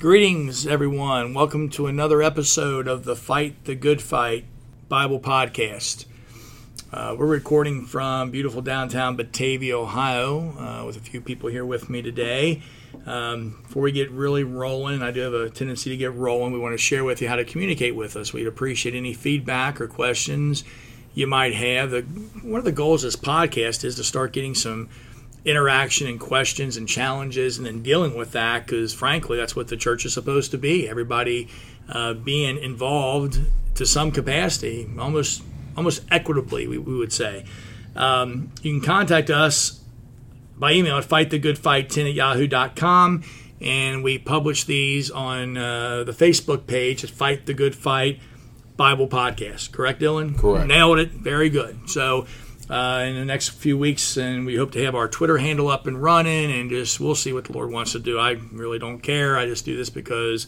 Greetings, everyone. Welcome to another episode of the Fight the Good Fight Bible Podcast. Uh, we're recording from beautiful downtown Batavia, Ohio, uh, with a few people here with me today. Um, before we get really rolling, I do have a tendency to get rolling. We want to share with you how to communicate with us. We'd appreciate any feedback or questions you might have. The, one of the goals of this podcast is to start getting some interaction and questions and challenges and then dealing with that because frankly that's what the church is supposed to be. Everybody uh, being involved to some capacity almost almost equitably we, we would say. Um, you can contact us by email at fightthegoodfight10 at yahoo.com and we publish these on uh, the facebook page at fight the good fight bible podcast. Correct dylan? Correct. nailed it. Very good. So uh, in the next few weeks, and we hope to have our Twitter handle up and running, and just we'll see what the Lord wants to do. I really don't care. I just do this because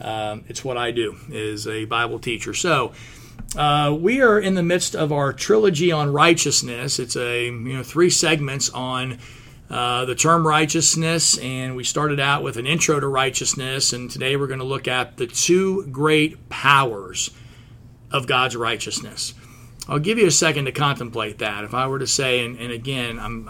um, it's what I do as a Bible teacher. So. Uh, we are in the midst of our trilogy on righteousness. It's a you know three segments on uh, the term righteousness, and we started out with an intro to righteousness, and today we're going to look at the two great powers of God's righteousness. I'll give you a second to contemplate that. If I were to say, and, and again, I'm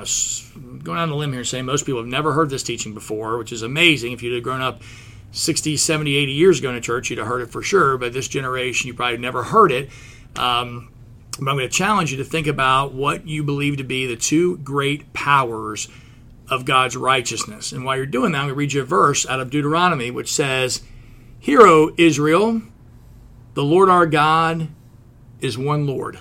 going on the limb here saying most people have never heard this teaching before, which is amazing. If you'd have grown up 60, 70, 80 years ago in a church, you'd have heard it for sure. But this generation, you probably never heard it. Um, but I'm going to challenge you to think about what you believe to be the two great powers of God's righteousness. And while you're doing that, I'm going to read you a verse out of Deuteronomy, which says, Hear, O Israel, the Lord our God is one Lord.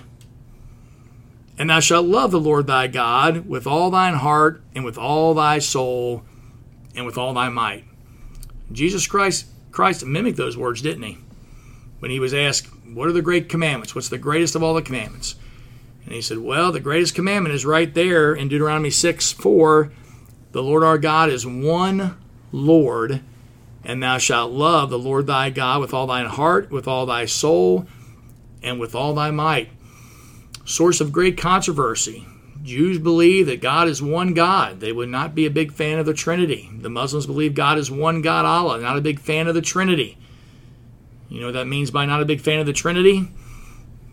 And thou shalt love the Lord thy God with all thine heart and with all thy soul and with all thy might. Jesus Christ Christ mimicked those words, didn't he? When he was asked, What are the great commandments? What's the greatest of all the commandments? And he said, Well, the greatest commandment is right there in Deuteronomy 6 4. The Lord our God is one Lord, and thou shalt love the Lord thy God with all thine heart, with all thy soul, and with all thy might. Source of great controversy. Jews believe that God is one God. They would not be a big fan of the Trinity. The Muslims believe God is one God, Allah, not a big fan of the Trinity. You know what that means by not a big fan of the Trinity?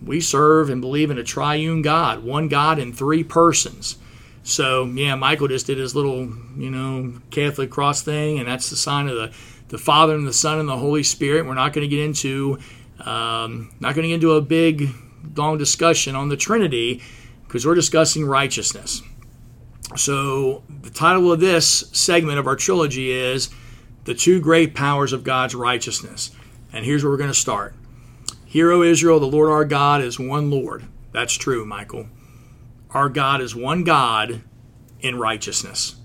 We serve and believe in a triune God, one God in three persons. So, yeah, Michael just did his little, you know, Catholic cross thing, and that's the sign of the, the Father and the Son and the Holy Spirit. We're not going to get into um, not going to get into a big, long discussion on the Trinity because we're discussing righteousness. So, the title of this segment of our trilogy is The Two Great Powers of God's Righteousness. And here's where we're going to start. Hear, O Israel, the Lord our God is one Lord. That's true, Michael. Our God is one God in righteousness.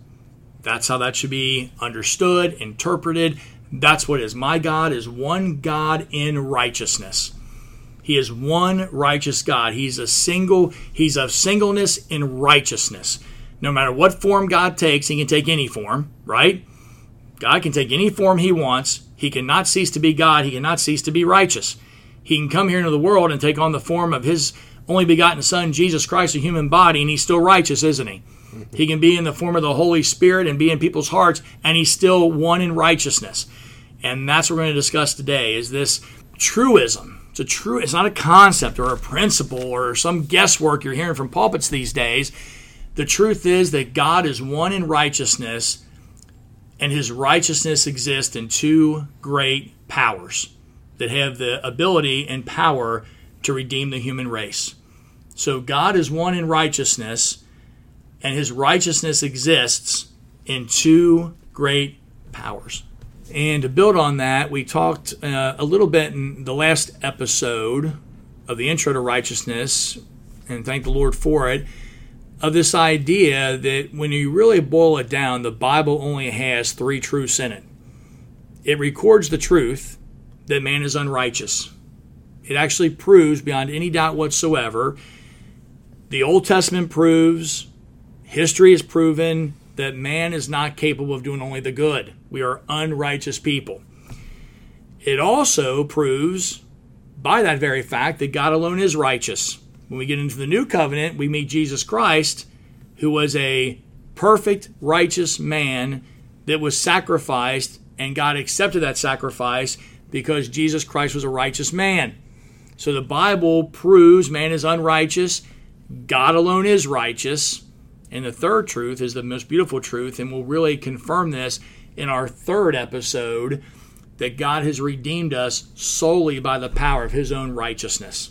That's how that should be understood, interpreted. That's what it is. My God is one God in righteousness. He is one righteous God. He's a single, he's of singleness in righteousness. No matter what form God takes, he can take any form, right? God can take any form he wants. He cannot cease to be God. He cannot cease to be righteous. He can come here into the world and take on the form of his only begotten Son, Jesus Christ, a human body, and he's still righteous, isn't he? He can be in the form of the Holy Spirit and be in people's hearts, and he's still one in righteousness. And that's what we're going to discuss today is this truism. It's a true it's not a concept or a principle or some guesswork you're hearing from pulpits these days. The truth is that God is one in righteousness and his righteousness exists in two great powers that have the ability and power to redeem the human race. So God is one in righteousness and his righteousness exists in two great powers. And to build on that, we talked uh, a little bit in the last episode of the Intro to Righteousness, and thank the Lord for it, of this idea that when you really boil it down, the Bible only has three truths in it. It records the truth that man is unrighteous. It actually proves beyond any doubt whatsoever. The Old Testament proves, history has proven that man is not capable of doing only the good. We are unrighteous people. It also proves, by that very fact, that God alone is righteous. When we get into the new covenant, we meet Jesus Christ, who was a perfect, righteous man that was sacrificed and God accepted that sacrifice because Jesus Christ was a righteous man. So the Bible proves man is unrighteous, God alone is righteous. And the third truth is the most beautiful truth, and we'll really confirm this in our third episode that God has redeemed us solely by the power of his own righteousness.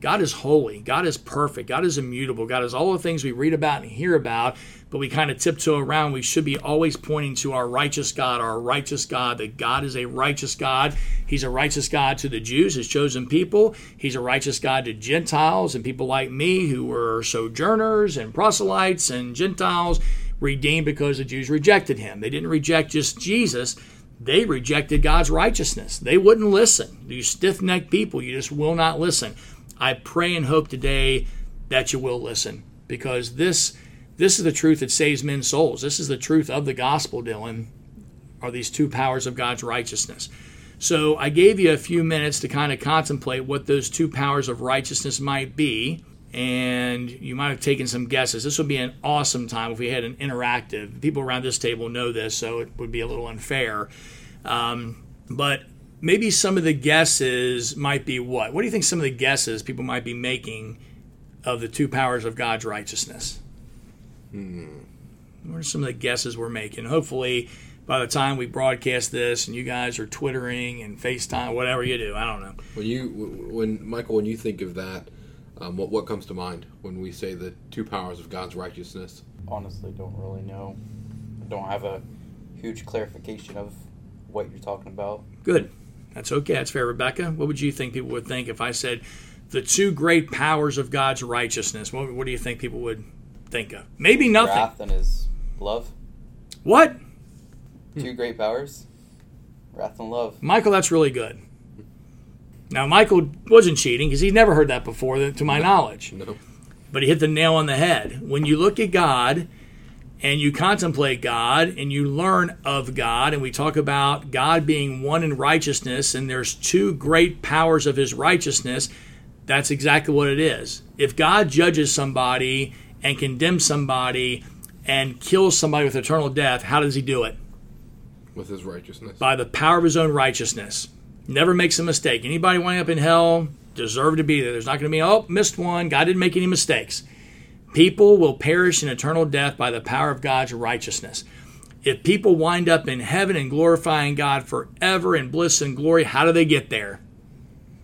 God is holy. God is perfect. God is immutable. God is all the things we read about and hear about, but we kind of tiptoe around. We should be always pointing to our righteous God, our righteous God, that God is a righteous God. He's a righteous God to the Jews, his chosen people. He's a righteous God to Gentiles and people like me who were sojourners and proselytes and Gentiles redeemed because the Jews rejected him. They didn't reject just Jesus, they rejected God's righteousness. They wouldn't listen. You stiff necked people, you just will not listen. I pray and hope today that you will listen because this this is the truth that saves men's souls. This is the truth of the gospel, Dylan, are these two powers of God's righteousness. So I gave you a few minutes to kind of contemplate what those two powers of righteousness might be, and you might have taken some guesses. This would be an awesome time if we had an interactive. People around this table know this, so it would be a little unfair. Um, but maybe some of the guesses might be what? What do you think some of the guesses people might be making of the two powers of God's righteousness? Hmm. What are some of the guesses we're making? Hopefully, by the time we broadcast this and you guys are twittering and FaceTime, whatever you do, I don't know. When you, when Michael, when you think of that, um, what what comes to mind when we say the two powers of God's righteousness? Honestly, don't really know. I don't have a huge clarification of what you're talking about. Good. That's okay. That's fair. Rebecca, what would you think people would think if I said the two great powers of God's righteousness? What, what do you think people would think of? Maybe nothing. Wrath and his love. What? Two hmm. great powers. Wrath and love. Michael, that's really good. Now, Michael wasn't cheating because he's never heard that before, to my knowledge. No. But he hit the nail on the head. When you look at God and you contemplate God and you learn of God, and we talk about God being one in righteousness, and there's two great powers of his righteousness, that's exactly what it is. If God judges somebody and condemns somebody and kills somebody with eternal death, how does he do it? With his righteousness. By the power of his own righteousness. Never makes a mistake. Anybody winding up in hell deserve to be there. There's not going to be, oh, missed one. God didn't make any mistakes. People will perish in eternal death by the power of God's righteousness. If people wind up in heaven and glorifying God forever in bliss and glory, how do they get there?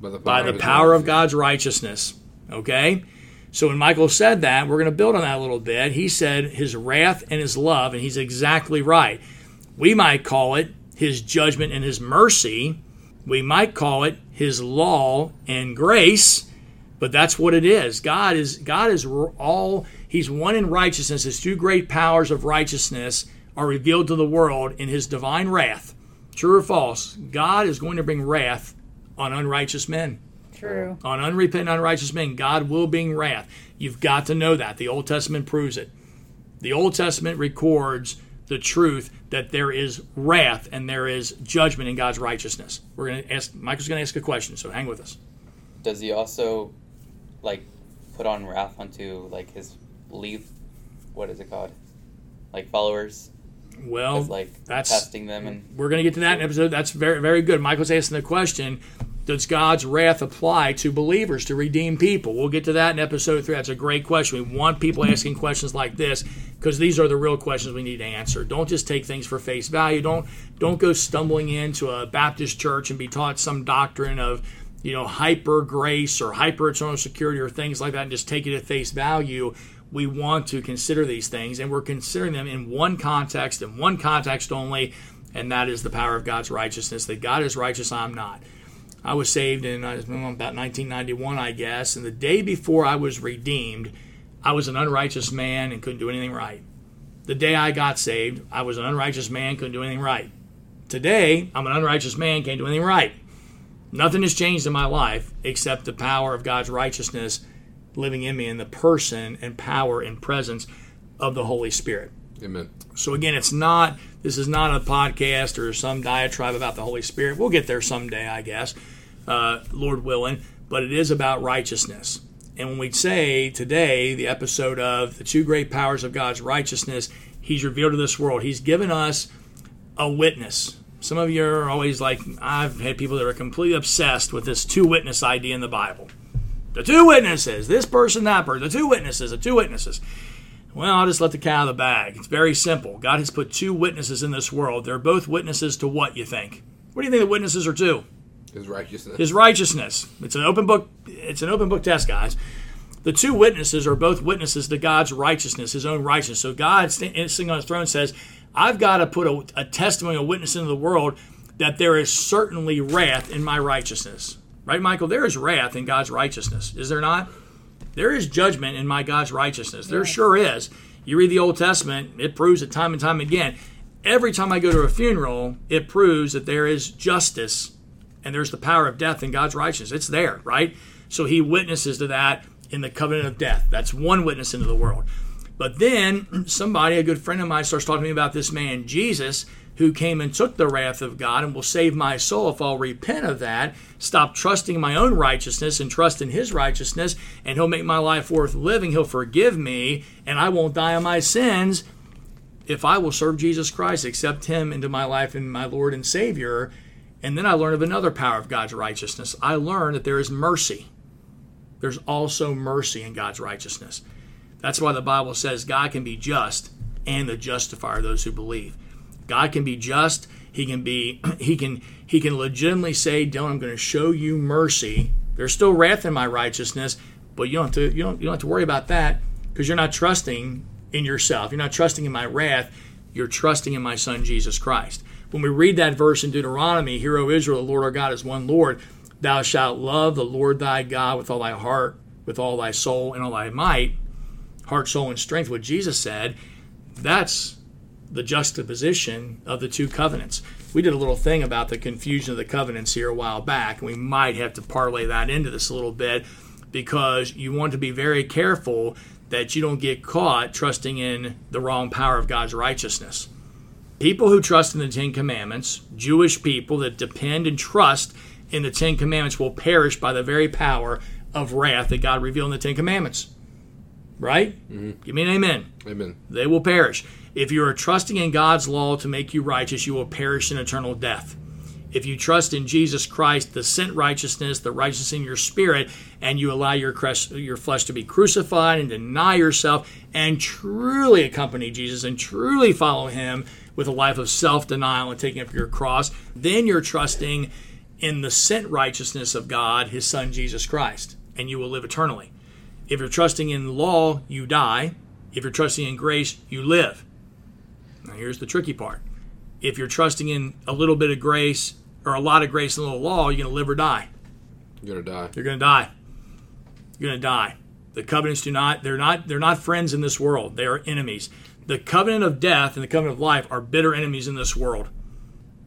By the power, By the power of. God's righteousness. Okay? So when Michael said that, we're going to build on that a little bit. He said his wrath and his love, and he's exactly right. We might call it his judgment and his mercy. We might call it his law and grace, but that's what it is. God is God is all he's one in righteousness. His two great powers of righteousness are revealed to the world in his divine wrath. True or false? God is going to bring wrath on unrighteous men True. on unrepentant, unrighteous men, God will bring wrath. You've got to know that. The Old Testament proves it. The Old Testament records the truth that there is wrath and there is judgment in God's righteousness. We're going to ask. Michael's going to ask a question, so hang with us. Does he also, like, put on wrath onto like his leave? What is it called? Like followers, Well, like that's testing them and we're going to get to that in episode. That's very very good. Michael's asking the question. Does God's wrath apply to believers to redeem people? We'll get to that in episode three. That's a great question. We want people asking questions like this because these are the real questions we need to answer. Don't just take things for face value. Don't don't go stumbling into a Baptist church and be taught some doctrine of you know hyper grace or hyper eternal security or things like that and just take it at face value. We want to consider these things, and we're considering them in one context, in one context only, and that is the power of God's righteousness. That God is righteous, I'm not. I was saved in about 1991, I guess, and the day before I was redeemed, I was an unrighteous man and couldn't do anything right. The day I got saved, I was an unrighteous man, couldn't do anything right. Today, I'm an unrighteous man, can't do anything right. Nothing has changed in my life except the power of God's righteousness living in me and the person and power and presence of the Holy Spirit. Amen. So again, it's not this is not a podcast or some diatribe about the Holy Spirit. We'll get there someday, I guess, uh, Lord willing. But it is about righteousness. And when we say today the episode of the two great powers of God's righteousness, He's revealed to this world. He's given us a witness. Some of you are always like, I've had people that are completely obsessed with this two witness idea in the Bible. The two witnesses, this person, that person, the two witnesses, the two witnesses. Well, I'll just let the cat out of the bag. It's very simple. God has put two witnesses in this world. They're both witnesses to what you think? What do you think the witnesses are to? His righteousness. His righteousness. It's an open book. It's an open book test, guys. The two witnesses are both witnesses to God's righteousness, His own righteousness. So God, sitting on His throne, says, "I've got to put a, a testimony, a witness into the world that there is certainly wrath in my righteousness." Right, Michael? There is wrath in God's righteousness, is there not? There is judgment in my God's righteousness. There sure is. You read the Old Testament, it proves it time and time again. Every time I go to a funeral, it proves that there is justice and there's the power of death in God's righteousness. It's there, right? So he witnesses to that in the covenant of death. That's one witness into the world. But then somebody, a good friend of mine, starts talking to me about this man, Jesus, who came and took the wrath of God and will save my soul if I'll repent of that, stop trusting my own righteousness and trust in his righteousness, and he'll make my life worth living. He'll forgive me, and I won't die on my sins if I will serve Jesus Christ, accept him into my life and my Lord and Savior. And then I learn of another power of God's righteousness. I learn that there is mercy. There's also mercy in God's righteousness. That's why the Bible says God can be just and the justifier of those who believe. God can be just. He can be he can he can legitimately say, "Dylan, I'm going to show you mercy. There's still wrath in my righteousness, but you don't have to you don't you don't have to worry about that because you're not trusting in yourself. You're not trusting in my wrath. You're trusting in my son Jesus Christ." When we read that verse in Deuteronomy, "Hear, O Israel, the Lord our God is one Lord. Thou shalt love the Lord thy God with all thy heart, with all thy soul, and all thy might." Heart, soul, and strength. What Jesus said. That's the juxtaposition of the two covenants. We did a little thing about the confusion of the covenants here a while back, and we might have to parlay that into this a little bit because you want to be very careful that you don't get caught trusting in the wrong power of God's righteousness. People who trust in the Ten Commandments, Jewish people that depend and trust in the Ten Commandments, will perish by the very power of wrath that God revealed in the Ten Commandments. Right? Mm-hmm. Give me an amen. Amen. They will perish. If you are trusting in God's law to make you righteous, you will perish in eternal death. If you trust in Jesus Christ, the sent righteousness, the righteousness in your spirit, and you allow your, your flesh to be crucified and deny yourself and truly accompany Jesus and truly follow Him with a life of self denial and taking up your cross, then you're trusting in the sent righteousness of God, His Son Jesus Christ, and you will live eternally. If you're trusting in law, you die. If you're trusting in grace, you live. Now, here's the tricky part. If you're trusting in a little bit of grace or a lot of grace and a little law, you're going to live or die. You're going to die. You're going to die. You're going to die. The covenants do not they're not they're not friends in this world. They are enemies. The covenant of death and the covenant of life are bitter enemies in this world.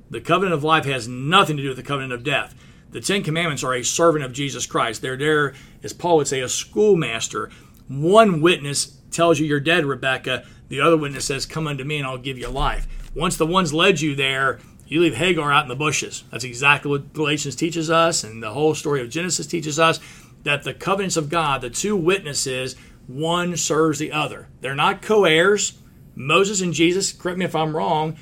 The covenant of life has nothing to do with the covenant of death. The Ten Commandments are a servant of Jesus Christ. They're there, as Paul would say, a schoolmaster. One witness tells you you're dead, Rebecca. The other witness says, Come unto me and I'll give you life. Once the one's led you there, you leave Hagar out in the bushes. That's exactly what Galatians teaches us, and the whole story of Genesis teaches us that the covenants of God, the two witnesses, one serves the other. They're not co heirs. Moses and Jesus, correct me if I'm wrong,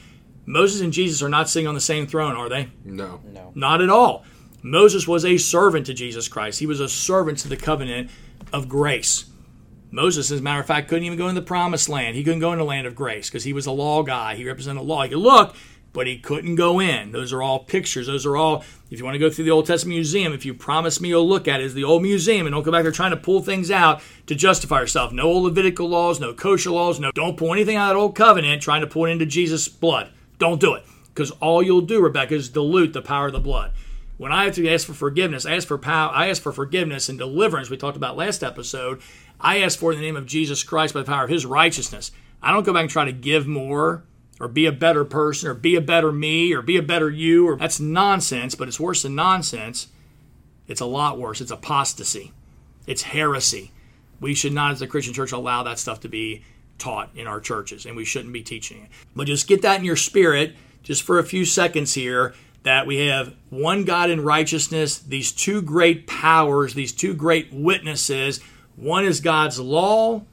Moses and Jesus are not sitting on the same throne, are they? No. No. Not at all. Moses was a servant to Jesus Christ, he was a servant to the covenant of grace. Moses, as a matter of fact, couldn't even go in the promised land. He couldn't go in the land of grace because he was a law guy. He represented the law. He could look, but he couldn't go in. Those are all pictures. Those are all, if you want to go through the Old Testament museum, if you promise me you'll look at it's the old museum and don't go back there trying to pull things out to justify yourself. No old Levitical laws, no kosher laws, no, don't pull anything out of that old covenant trying to pull it into Jesus' blood. Don't do it because all you'll do, Rebecca, is dilute the power of the blood. When I have to ask for forgiveness, I ask for power, I ask for forgiveness and deliverance. We talked about last episode. I ask for in the name of Jesus Christ by the power of His righteousness. I don't go back and try to give more or be a better person or be a better me or be a better you. Or that's nonsense. But it's worse than nonsense. It's a lot worse. It's apostasy. It's heresy. We should not, as a Christian church, allow that stuff to be taught in our churches, and we shouldn't be teaching it. But just get that in your spirit, just for a few seconds here, that we have one God in righteousness, these two great powers, these two great witnesses. One is God's law,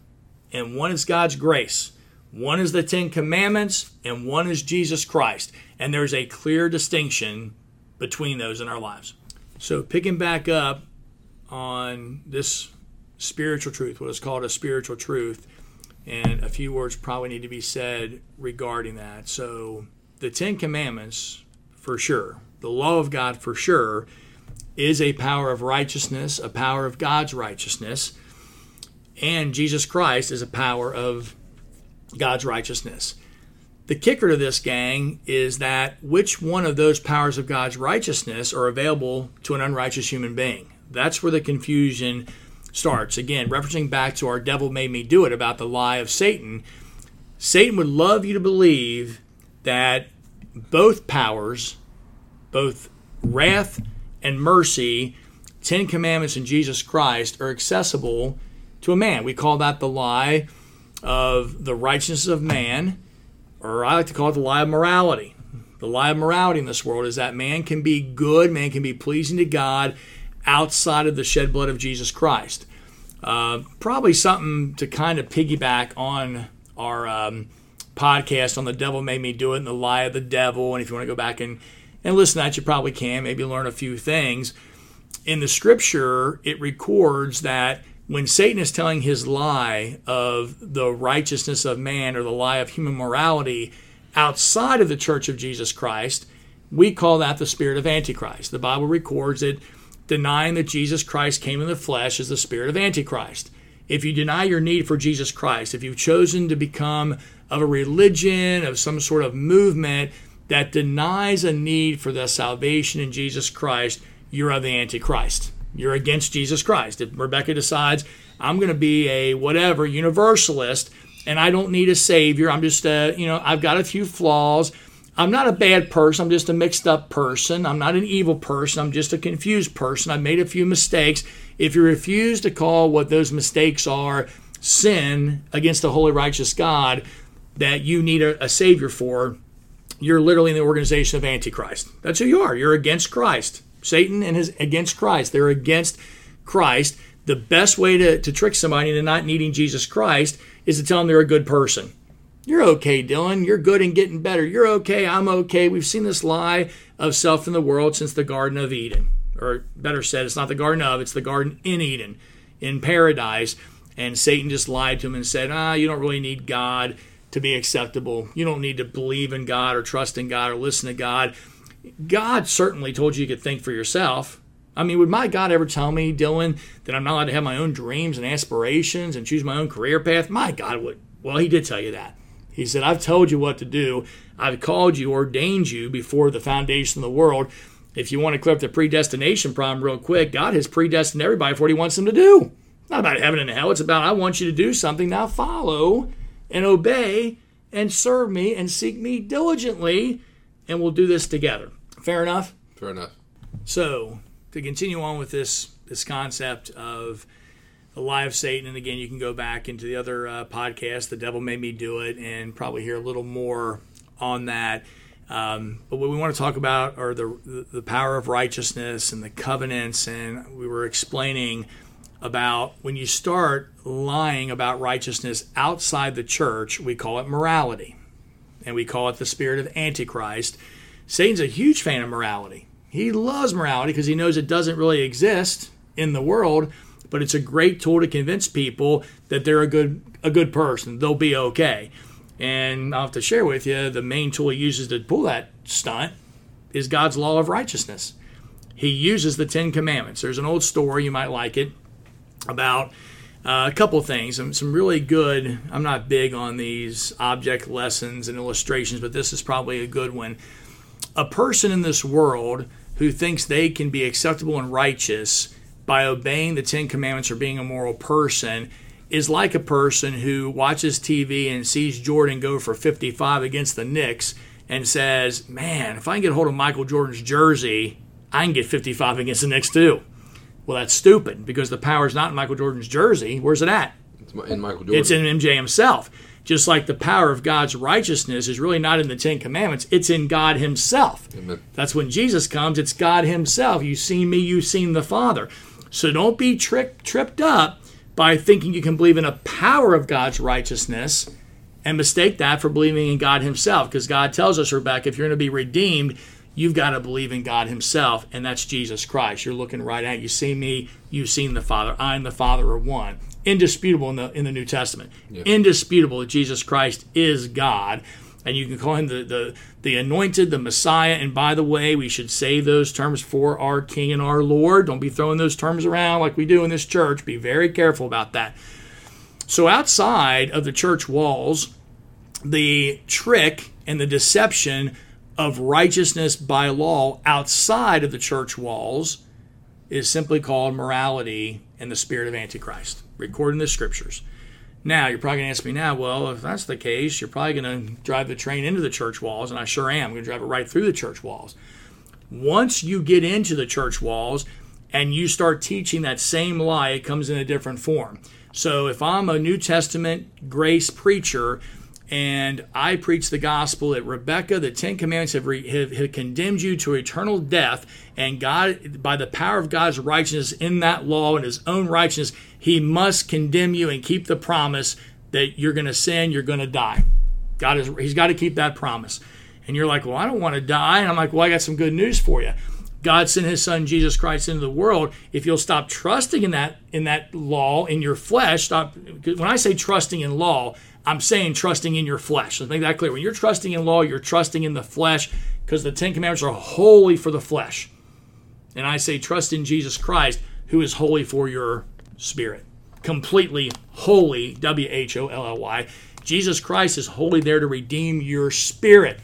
and one is God's grace. One is the Ten Commandments, and one is Jesus Christ. And there's a clear distinction between those in our lives. So, picking back up on this spiritual truth, what is called a spiritual truth, and a few words probably need to be said regarding that. So, the Ten Commandments, for sure, the law of God, for sure, is a power of righteousness, a power of God's righteousness, and Jesus Christ is a power of God's righteousness. The kicker to this, gang, is that which one of those powers of God's righteousness are available to an unrighteous human being? That's where the confusion starts. Again, referencing back to our devil made me do it about the lie of Satan. Satan would love you to believe that both powers, both wrath and mercy, Ten Commandments and Jesus Christ, are accessible to a man. We call that the lie of the righteousness of man, or I like to call it the lie of morality. The lie of morality in this world is that man can be good, man can be pleasing to God outside of the shed blood of Jesus Christ. Uh, probably something to kind of piggyback on our um, podcast on the devil made me do it and the lie of the devil. And if you want to go back and, and listen to that, you probably can, maybe learn a few things. In the scripture, it records that when Satan is telling his lie of the righteousness of man or the lie of human morality outside of the church of Jesus Christ, we call that the spirit of Antichrist. The Bible records it denying that Jesus Christ came in the flesh is the spirit of Antichrist. If you deny your need for Jesus Christ, if you've chosen to become of a religion, of some sort of movement that denies a need for the salvation in Jesus Christ, you're of the Antichrist. You're against Jesus Christ. If Rebecca decides, I'm going to be a whatever universalist and I don't need a savior, I'm just a, you know, I've got a few flaws. I'm not a bad person. I'm just a mixed up person. I'm not an evil person. I'm just a confused person. I've made a few mistakes. If you refuse to call what those mistakes are sin against the holy, righteous God that you need a, a Savior for, you're literally in the organization of Antichrist. That's who you are. You're against Christ. Satan and his against Christ. They're against Christ. The best way to, to trick somebody into not needing Jesus Christ is to tell them they're a good person. You're okay, Dylan. You're good and getting better. You're okay. I'm okay. We've seen this lie of self in the world since the Garden of Eden. Or better said, it's not the Garden of, it's the Garden in Eden, in paradise. And Satan just lied to him and said, ah, you don't really need God to be acceptable. You don't need to believe in God or trust in God or listen to God. God certainly told you you could think for yourself. I mean, would my God ever tell me, Dylan, that I'm not allowed to have my own dreams and aspirations and choose my own career path? My God would. Well, he did tell you that. He said, I've told you what to do. I've called you, ordained you before the foundation of the world. If you want to clear up the predestination problem real quick, God has predestined everybody for what He wants them to do. Not about heaven and hell. It's about, I want you to do something. Now follow and obey and serve me and seek me diligently, and we'll do this together. Fair enough? Fair enough. So, to continue on with this, this concept of the lie of Satan. And again, you can go back into the other uh, podcast, The Devil Made Me Do It, and probably hear a little more on that. Um, but what we want to talk about are the, the power of righteousness and the covenants. And we were explaining about when you start lying about righteousness outside the church, we call it morality. And we call it the spirit of Antichrist. Satan's a huge fan of morality. He loves morality because he knows it doesn't really exist in the world but it's a great tool to convince people that they're a good a good person. They'll be okay. And I'll have to share with you the main tool he uses to pull that stunt is God's law of righteousness. He uses the Ten Commandments. There's an old story, you might like it, about uh, a couple things. Some, some really good, I'm not big on these object lessons and illustrations, but this is probably a good one. A person in this world who thinks they can be acceptable and righteous by obeying the Ten Commandments or being a moral person is like a person who watches TV and sees Jordan go for 55 against the Knicks and says, Man, if I can get a hold of Michael Jordan's jersey, I can get 55 against the Knicks too. Well, that's stupid because the power is not in Michael Jordan's jersey. Where's it at? It's in Michael Jordan. It's in MJ himself. Just like the power of God's righteousness is really not in the Ten Commandments, it's in God Himself. Amen. That's when Jesus comes, it's God Himself. You've seen me, you've seen the Father. So don't be tricked, tripped up by thinking you can believe in a power of God's righteousness and mistake that for believing in God Himself. Because God tells us, Rebecca, if you're going to be redeemed, you've got to believe in God Himself, and that's Jesus Christ. You're looking right at. You see me, you've seen the Father. I am the Father are one. Indisputable in the in the New Testament. Yeah. Indisputable that Jesus Christ is God. And you can call him the, the the anointed, the Messiah. And by the way, we should save those terms for our King and our Lord. Don't be throwing those terms around like we do in this church. Be very careful about that. So outside of the church walls, the trick and the deception of righteousness by law outside of the church walls is simply called morality and the spirit of Antichrist, recorded in the scriptures. Now, you're probably going to ask me now, well, if that's the case, you're probably going to drive the train into the church walls, and I sure am. I'm going to drive it right through the church walls. Once you get into the church walls and you start teaching that same lie, it comes in a different form. So if I'm a New Testament grace preacher, and I preach the gospel that Rebecca, the Ten Commandments have, re, have, have, condemned you to eternal death, and God, by the power of God's righteousness in that law and His own righteousness, He must condemn you and keep the promise that you're going to sin, you're going to die. God is He's got to keep that promise. And you're like, well, I don't want to die. And I'm like, well, I got some good news for you. God sent His Son Jesus Christ into the world. If you'll stop trusting in that in that law in your flesh, stop. When I say trusting in law, I'm saying trusting in your flesh. Let's make that clear. When you're trusting in law, you're trusting in the flesh because the Ten Commandments are wholly for the flesh. And I say trust in Jesus Christ, who is wholly for your spirit. Completely wholly, W H O L L Y. Jesus Christ is wholly there to redeem your spirit.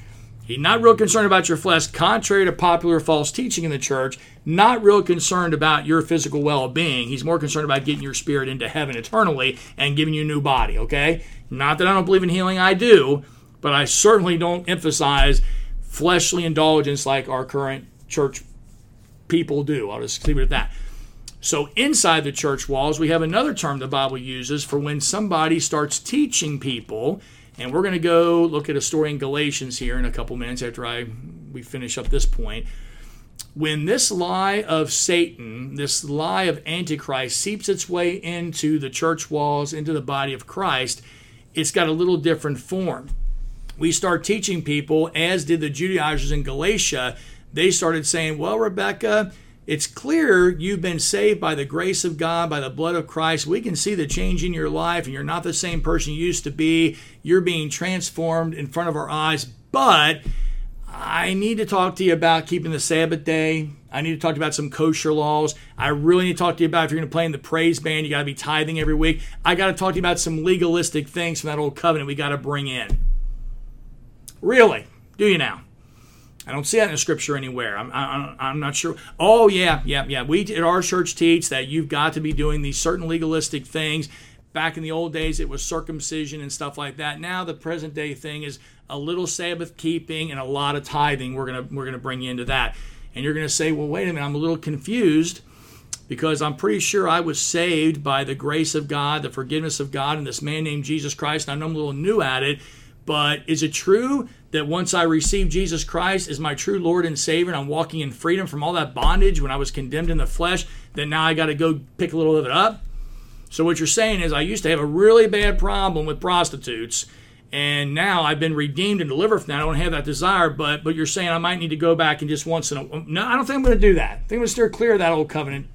He's not real concerned about your flesh, contrary to popular false teaching in the church. Not real concerned about your physical well being. He's more concerned about getting your spirit into heaven eternally and giving you a new body, okay? Not that I don't believe in healing, I do, but I certainly don't emphasize fleshly indulgence like our current church people do. I'll just leave it at that. So, inside the church walls, we have another term the Bible uses for when somebody starts teaching people and we're going to go look at a story in Galatians here in a couple minutes after I we finish up this point. When this lie of Satan, this lie of Antichrist seeps its way into the church walls, into the body of Christ, it's got a little different form. We start teaching people, as did the Judaizers in Galatia, they started saying, Well, Rebecca, it's clear you've been saved by the grace of God, by the blood of Christ. We can see the change in your life, and you're not the same person you used to be. You're being transformed in front of our eyes. But I need to talk to you about keeping the Sabbath day. I need to talk about some kosher laws. I really need to talk to you about if you're going to play in the praise band, you got to be tithing every week. I got to talk to you about some legalistic things from that old covenant we got to bring in. Really? Do you now? I don't see that in scripture anywhere. I'm, I'm, I'm not sure. Oh, yeah, yeah, yeah. We at our church teach that you've got to be doing these certain legalistic things. Back in the old days, it was circumcision and stuff like that. Now, the present day thing is a little Sabbath keeping and a lot of tithing. We're gonna we're gonna bring you into that, and you're gonna say, well, wait a minute, I'm a little confused because I'm pretty sure I was saved by the grace of God, the forgiveness of God, and this man named Jesus Christ. And I know I'm a little new at it, but is it true that once I received Jesus Christ as my true Lord and Savior, and I'm walking in freedom from all that bondage when I was condemned in the flesh, that now I got to go pick a little of it up? So, what you're saying is, I used to have a really bad problem with prostitutes, and now I've been redeemed and delivered from that. I don't have that desire, but but you're saying I might need to go back and just once in a no, I don't think I'm going to do that. I think I'm going to steer clear of that old covenant,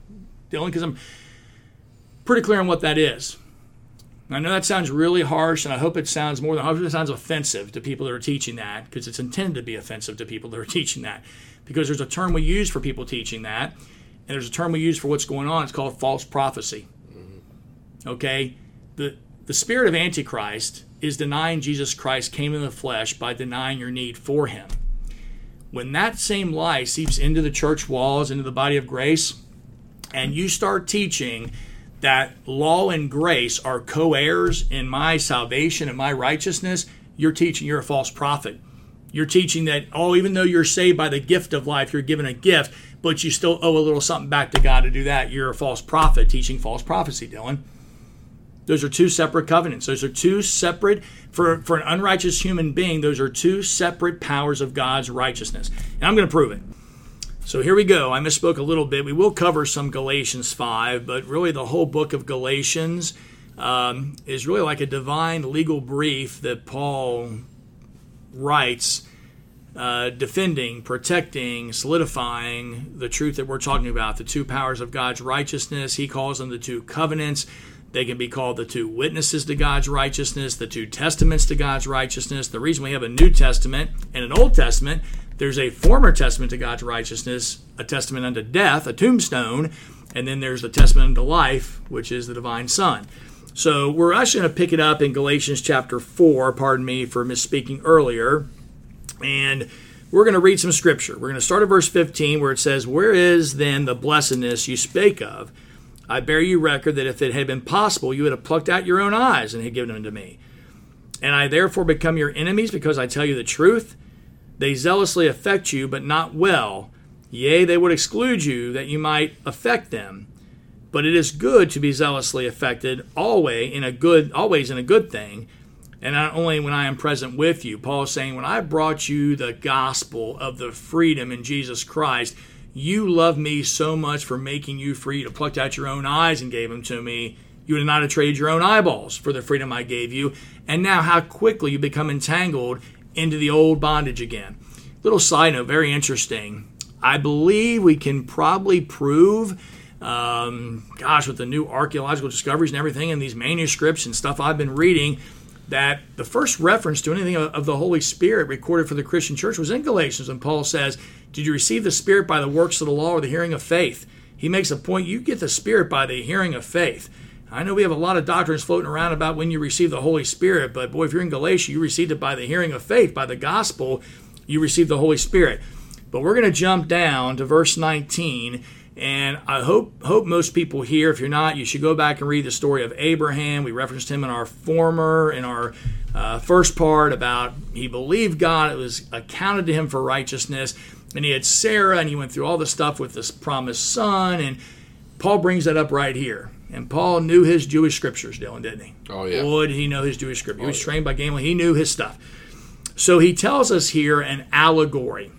Dylan, because I'm pretty clear on what that is. I know that sounds really harsh, and I hope it sounds more than I hope it sounds offensive to people that are teaching that, because it's intended to be offensive to people that are teaching that. Because there's a term we use for people teaching that, and there's a term we use for what's going on. It's called false prophecy. Okay, the the spirit of Antichrist is denying Jesus Christ came in the flesh by denying your need for Him. When that same lie seeps into the church walls, into the body of grace, and you start teaching that law and grace are co heirs in my salvation and my righteousness, you're teaching you're a false prophet. You're teaching that, oh, even though you're saved by the gift of life, you're given a gift, but you still owe a little something back to God to do that. You're a false prophet teaching false prophecy, Dylan. Those are two separate covenants. Those are two separate, for, for an unrighteous human being, those are two separate powers of God's righteousness. And I'm going to prove it. So here we go. I misspoke a little bit. We will cover some Galatians 5, but really the whole book of Galatians um, is really like a divine legal brief that Paul writes, uh, defending, protecting, solidifying the truth that we're talking about the two powers of God's righteousness. He calls them the two covenants. They can be called the two witnesses to God's righteousness, the two testaments to God's righteousness. The reason we have a New Testament and an Old Testament, there's a former testament to God's righteousness, a testament unto death, a tombstone, and then there's the testament unto life, which is the divine Son. So we're actually going to pick it up in Galatians chapter 4, pardon me for misspeaking earlier. And we're going to read some scripture. We're going to start at verse 15 where it says, Where is then the blessedness you spake of? I bear you record that if it had been possible, you would have plucked out your own eyes and had given them to me. And I therefore become your enemies because I tell you the truth. They zealously affect you, but not well. Yea, they would exclude you that you might affect them. But it is good to be zealously affected always in a good always in a good thing, and not only when I am present with you. Paul is saying, when I brought you the gospel of the freedom in Jesus Christ, you love me so much for making you free to plucked out your own eyes and gave them to me. You would not have traded your own eyeballs for the freedom I gave you. And now, how quickly you become entangled into the old bondage again. Little side note, very interesting. I believe we can probably prove um, gosh, with the new archaeological discoveries and everything, and these manuscripts and stuff I've been reading, that the first reference to anything of the Holy Spirit recorded for the Christian church was in Galatians, and Paul says, Did you receive the Spirit by the works of the law or the hearing of faith? He makes a point you get the Spirit by the hearing of faith. I know we have a lot of doctrines floating around about when you receive the Holy Spirit, but boy, if you're in Galatia, you received it by the hearing of faith, by the gospel, you received the Holy Spirit. But we're going to jump down to verse 19 and I hope hope most people here, if you're not, you should go back and read the story of Abraham. We referenced him in our former, in our uh, first part about he believed God; it was accounted to him for righteousness. And he had Sarah, and he went through all the stuff with this promised son. And Paul brings that up right here. And Paul knew his Jewish scriptures, Dylan, didn't he? Oh yeah. Boy, did he know his Jewish scripture. He Oh, was yeah. trained by Gamaliel. He knew his stuff. So he tells us here an allegory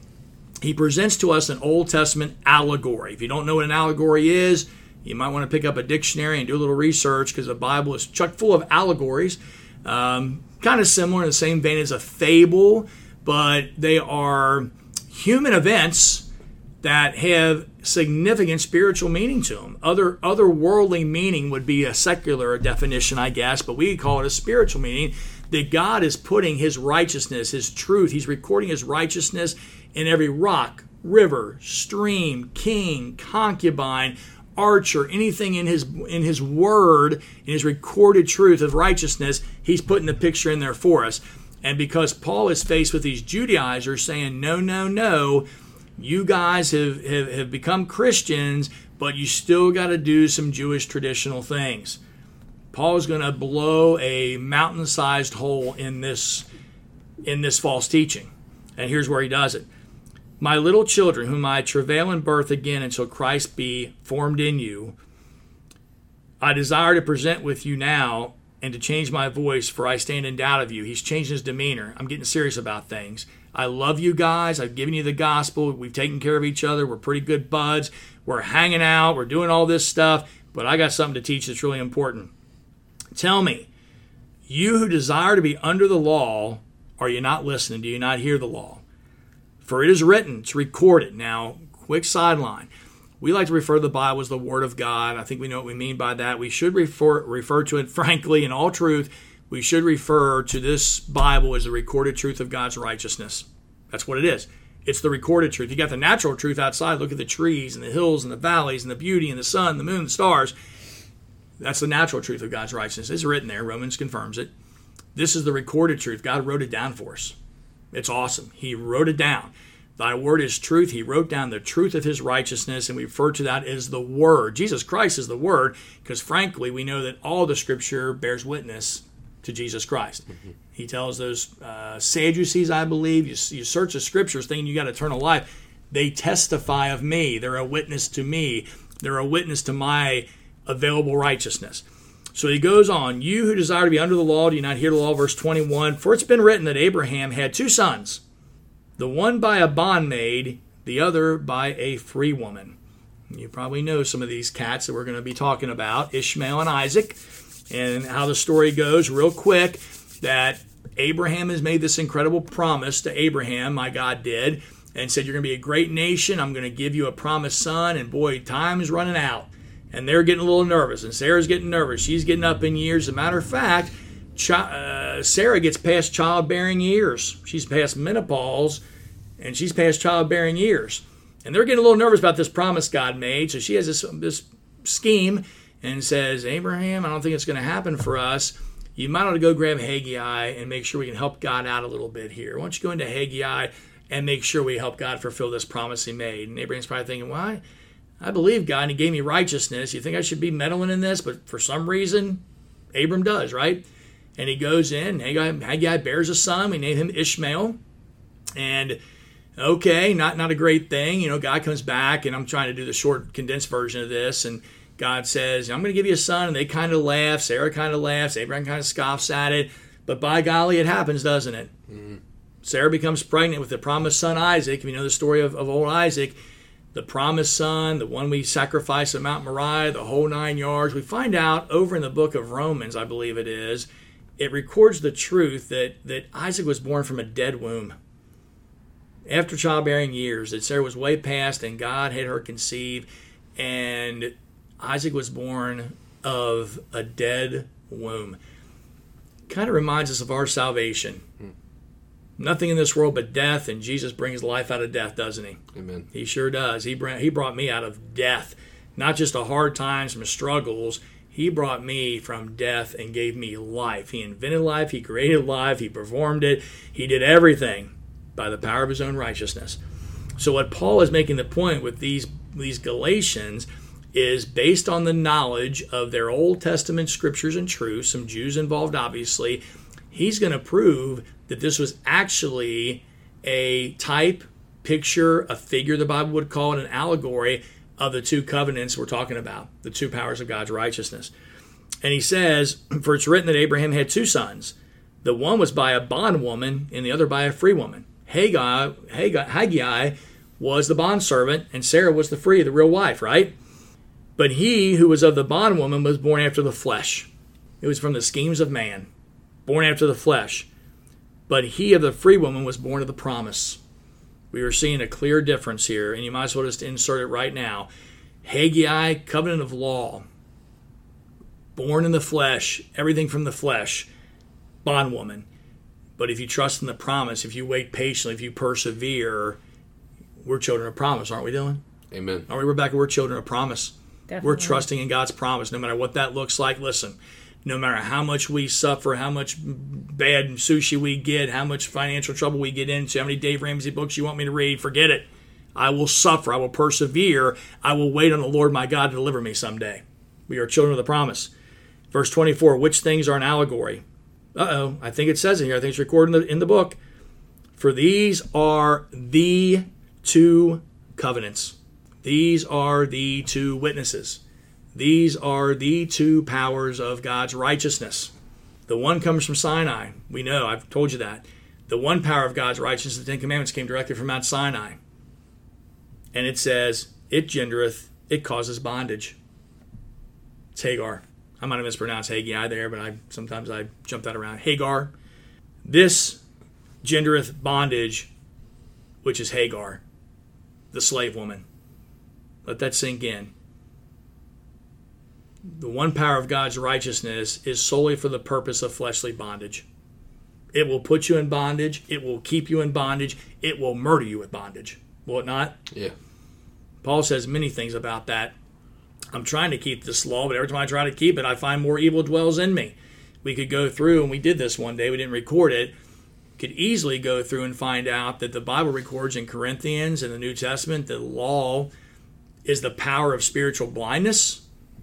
he presents to us an Old Testament allegory. If you don't know what an allegory is, you might want to pick up a dictionary and do a little research because the Bible is chock full of allegories. Um, kind of similar in the same vein as a fable, but they are human events that have significant spiritual meaning to them. Other otherworldly meaning would be a secular definition, I guess, but we call it a spiritual meaning that God is putting his righteousness, his truth, he's recording his righteousness in every rock, river, stream, king, concubine, archer, anything in his in his word, in his recorded truth of righteousness, he's putting the picture in there for us. And because Paul is faced with these Judaizers saying, no, no, no, you guys have, have, have become Christians, but you still got to do some Jewish traditional things. Paul's going to blow a mountain-sized hole in this in this false teaching. And here's where he does it. My little children, whom I travail in birth again until Christ be formed in you, I desire to present with you now and to change my voice, for I stand in doubt of you. He's changing his demeanor. I'm getting serious about things. I love you guys. I've given you the gospel. We've taken care of each other. We're pretty good buds. We're hanging out. We're doing all this stuff. But I got something to teach that's really important. Tell me, you who desire to be under the law, are you not listening? Do you not hear the law? For it is written, it's recorded. Now, quick sideline. We like to refer to the Bible as the Word of God. I think we know what we mean by that. We should refer refer to it, frankly, in all truth. We should refer to this Bible as the recorded truth of God's righteousness. That's what it is. It's the recorded truth. You got the natural truth outside. Look at the trees and the hills and the valleys and the beauty and the sun, the moon, the stars. That's the natural truth of God's righteousness. It's written there. Romans confirms it. This is the recorded truth. God wrote it down for us. It's awesome. He wrote it down. Thy word is truth. He wrote down the truth of his righteousness, and we refer to that as the word. Jesus Christ is the word, because frankly, we know that all the scripture bears witness to Jesus Christ. He tells those uh, Sadducees, I believe, you, you search the scriptures thinking you got eternal life. They testify of me. They're a witness to me. They're a witness to my available righteousness. So he goes on, You who desire to be under the law, do you not hear the law? Verse 21 For it's been written that Abraham had two sons, the one by a bondmaid, the other by a free woman. You probably know some of these cats that we're going to be talking about Ishmael and Isaac. And how the story goes, real quick, that Abraham has made this incredible promise to Abraham, my God did, and said, You're going to be a great nation. I'm going to give you a promised son. And boy, time is running out. And they're getting a little nervous. And Sarah's getting nervous. She's getting up in years. As a matter of fact, uh, Sarah gets past childbearing years. She's past menopause and she's past childbearing years. And they're getting a little nervous about this promise God made. So she has this, this scheme and says, Abraham, I don't think it's going to happen for us. You might want to go grab Haggai and make sure we can help God out a little bit here. Why don't you go into Haggai and make sure we help God fulfill this promise he made? And Abraham's probably thinking, why? I believe God and he gave me righteousness. You think I should be meddling in this? But for some reason, Abram does, right? And he goes in, Haggai, Haggai bears a son. We name him Ishmael. And okay, not not a great thing. You know, God comes back, and I'm trying to do the short, condensed version of this, and God says, "I'm going to give you a son," and they kind of laugh. Sarah kind of laughs. Abraham kind of scoffs at it. But by golly, it happens, doesn't it? Mm-hmm. Sarah becomes pregnant with the promised son Isaac. If you know the story of, of old Isaac, the promised son, the one we sacrifice at Mount Moriah, the whole nine yards. We find out over in the book of Romans, I believe it is, it records the truth that, that Isaac was born from a dead womb after childbearing years that Sarah was way past and God had her conceive, and Isaac was born of a dead womb. Kind of reminds us of our salvation. Hmm. Nothing in this world but death, and Jesus brings life out of death, doesn't he? Amen. He sure does. He brought, he brought me out of death, not just the hard times, some struggles. He brought me from death and gave me life. He invented life, He created life, He performed it, He did everything by the power of his own righteousness. So what Paul is making the point with these these Galatians is based on the knowledge of their Old Testament scriptures and truths, some Jews involved obviously, he's going to prove that this was actually a type, picture, a figure the Bible would call it an allegory of the two covenants we're talking about, the two powers of God's righteousness. And he says, For it's written that Abraham had two sons. The one was by a bondwoman and the other by a free woman. Haggai, Haggai, Haggai was the bondservant, and Sarah was the free, the real wife, right? But he who was of the bondwoman was born after the flesh. It was from the schemes of man, born after the flesh. But he of the free woman was born of the promise. We are seeing a clear difference here, and you might as well just insert it right now. Haggai, covenant of law, born in the flesh, everything from the flesh, bondwoman. But if you trust in the promise, if you wait patiently, if you persevere, we're children of promise, aren't we, Dylan? Amen. Aren't we, Rebecca? We're children of promise. Definitely. We're trusting in God's promise, no matter what that looks like. Listen, no matter how much we suffer, how much bad sushi we get, how much financial trouble we get into, how many Dave Ramsey books you want me to read, forget it. I will suffer. I will persevere. I will wait on the Lord my God to deliver me someday. We are children of the promise. Verse 24 Which things are an allegory? Uh oh, I think it says it here. I think it's recorded in the, in the book. For these are the two covenants. These are the two witnesses. These are the two powers of God's righteousness. The one comes from Sinai. We know, I've told you that. The one power of God's righteousness, the Ten Commandments, came directly from Mount Sinai. And it says, It gendereth, it causes bondage. It's Hagar. I might have mispronounced Haggai there, but I sometimes I jump that around. Hagar. This gendereth bondage, which is Hagar, the slave woman. Let that sink in. The one power of God's righteousness is solely for the purpose of fleshly bondage. It will put you in bondage. It will keep you in bondage. It will murder you with bondage. Will it not? Yeah. Paul says many things about that I'm trying to keep this law, but every time I try to keep it, I find more evil dwells in me. We could go through, and we did this one day, we didn't record it. Could easily go through and find out that the Bible records in Corinthians and the New Testament that law is the power of spiritual blindness.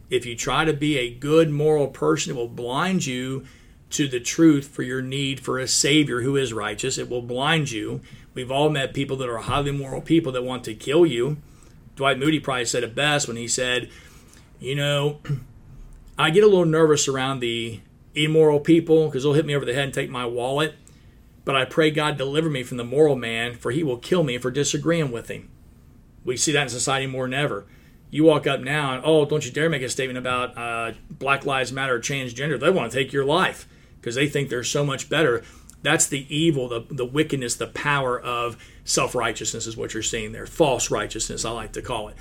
If you try to be a good moral person, it will blind you to the truth for your need for a Savior who is righteous. It will blind you. We've all met people that are highly moral people that want to kill you. Dwight Moody probably said it best when he said, you know, I get a little nervous around the immoral people because they'll hit me over the head and take my wallet. But I pray God deliver me from the moral man, for he will kill me for disagreeing with him. We see that in society more than ever. You walk up now and, oh, don't you dare make a statement about uh, Black Lives Matter transgender. They want to take your life because they think they're so much better. That's the evil, the, the wickedness, the power of self righteousness is what you're seeing there. False righteousness, I like to call it.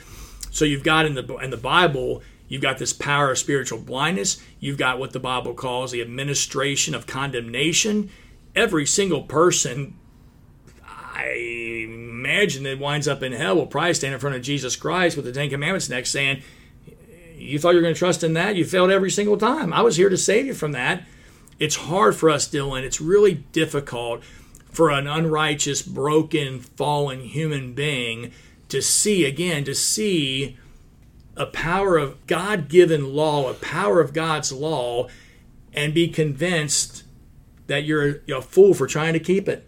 So you've got in the in the Bible, you've got this power of spiritual blindness. You've got what the Bible calls the administration of condemnation. Every single person, I imagine that winds up in hell will probably stand in front of Jesus Christ with the Ten Commandments next, saying, "You thought you were going to trust in that? You failed every single time. I was here to save you from that." It's hard for us, Dylan. It's really difficult for an unrighteous, broken, fallen human being to see again, to see a power of God given law, a power of God's law, and be convinced that you're a fool for trying to keep it.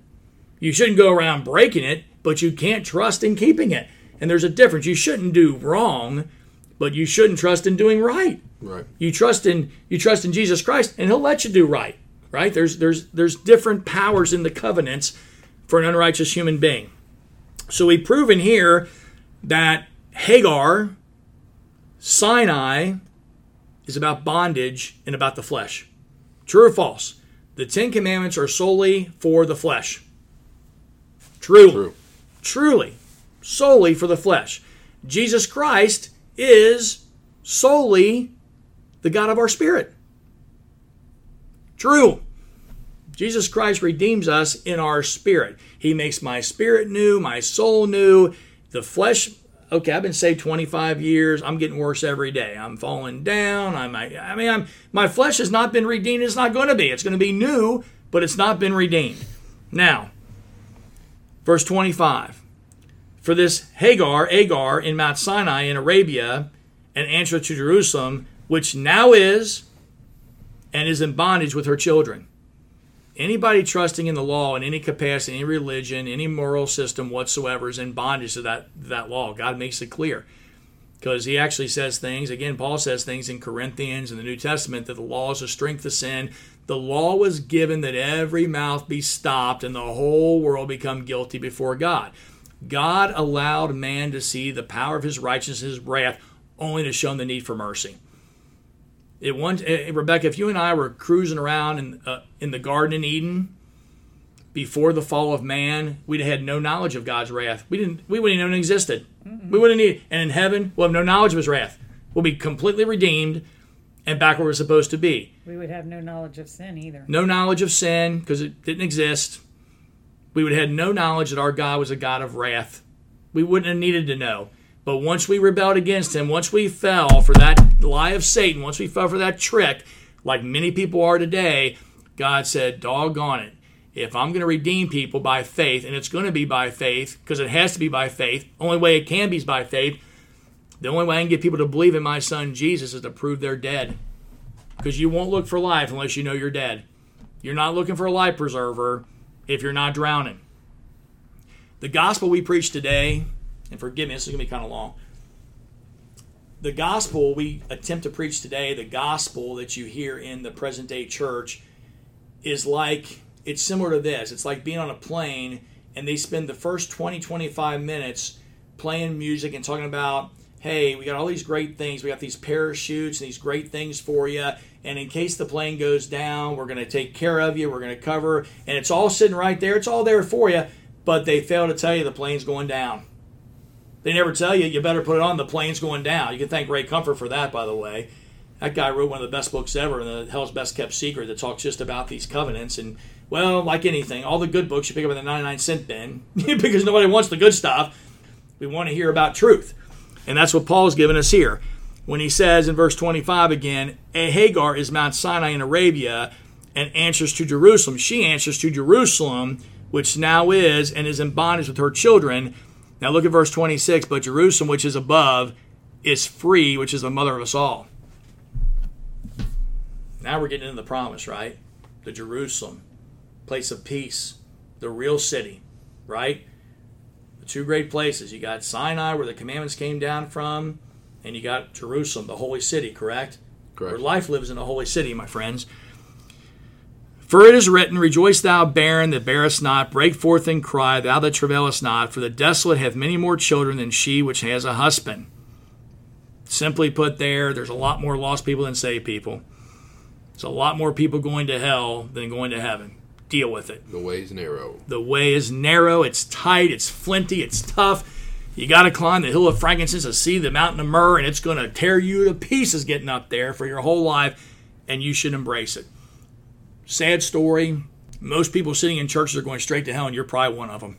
You shouldn't go around breaking it, but you can't trust in keeping it. And there's a difference. You shouldn't do wrong, but you shouldn't trust in doing right. Right. You trust in you trust in Jesus Christ, and He'll let you do right. Right? There's there's there's different powers in the covenants for an unrighteous human being. So we've proven here that Hagar, Sinai, is about bondage and about the flesh. True or false? The Ten Commandments are solely for the flesh. True. True. Truly, solely for the flesh. Jesus Christ is solely the God of our spirit. True. Jesus Christ redeems us in our spirit. He makes my spirit new, my soul new. The flesh, okay, I've been saved 25 years. I'm getting worse every day. I'm falling down. I'm, I mean, I'm, my flesh has not been redeemed. It's not going to be. It's going to be new, but it's not been redeemed. Now, verse 25. For this Hagar, Agar, in Mount Sinai in Arabia, an answer to Jerusalem, which now is and is in bondage with her children. Anybody trusting in the law in any capacity, any religion, any moral system whatsoever is in bondage to that, that law. God makes it clear. Because he actually says things, again, Paul says things in Corinthians in the New Testament that the law is a strength of sin. The law was given that every mouth be stopped and the whole world become guilty before God. God allowed man to see the power of his righteousness, his wrath, only to show him the need for mercy. It one, Rebecca, if you and I were cruising around in uh, in the Garden in Eden before the fall of man, we'd have had no knowledge of God's wrath. We didn't. We wouldn't even know it existed. Mm-hmm. We wouldn't need. And in heaven, we'll have no knowledge of His wrath. We'll be completely redeemed and back where we're supposed to be. We would have no knowledge of sin either. No knowledge of sin because it didn't exist. We would have had no knowledge that our God was a God of wrath. We wouldn't have needed to know. But once we rebelled against him, once we fell for that lie of Satan, once we fell for that trick, like many people are today, God said, doggone it. If I'm going to redeem people by faith, and it's going to be by faith, because it has to be by faith, only way it can be is by faith, the only way I can get people to believe in my son Jesus is to prove they're dead. Because you won't look for life unless you know you're dead. You're not looking for a life preserver if you're not drowning. The gospel we preach today and forgive me, this is going to be kind of long. The gospel we attempt to preach today, the gospel that you hear in the present day church, is like it's similar to this. It's like being on a plane and they spend the first 20, 25 minutes playing music and talking about, hey, we got all these great things. We got these parachutes and these great things for you. And in case the plane goes down, we're going to take care of you. We're going to cover. And it's all sitting right there. It's all there for you. But they fail to tell you the plane's going down. They never tell you you better put it on. The plane's going down. You can thank Ray Comfort for that, by the way. That guy wrote one of the best books ever, in the Hell's Best Kept Secret, that talks just about these covenants. And well, like anything, all the good books you pick up in the 99 cent bin because nobody wants the good stuff. We want to hear about truth, and that's what Paul's given us here when he says in verse 25 again, eh, Hagar is Mount Sinai in Arabia and answers to Jerusalem. She answers to Jerusalem, which now is and is in bondage with her children now look at verse 26. But Jerusalem, which is above, is free, which is the mother of us all. Now we're getting into the promise, right? The Jerusalem, place of peace, the real city, right? The two great places. You got Sinai, where the commandments came down from, and you got Jerusalem, the holy city, correct? Correct. Where life lives in the holy city, my friends. For it is written, Rejoice, thou barren that bearest not, break forth and cry, thou that travailest not, for the desolate have many more children than she which has a husband. Simply put, there, there's a lot more lost people than saved people. There's a lot more people going to hell than going to heaven. Deal with it. The way's narrow. The way is narrow, it's tight, it's flinty, it's tough. You got to climb the hill of frankincense to see the mountain of myrrh, and it's going to tear you to pieces getting up there for your whole life, and you should embrace it. Sad story. Most people sitting in churches are going straight to hell, and you're probably one of them.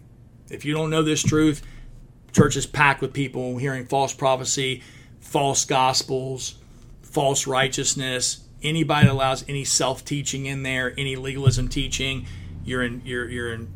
If you don't know this truth, church is packed with people hearing false prophecy, false gospels, false righteousness. Anybody that allows any self-teaching in there, any legalism teaching, you're in. You're you're in.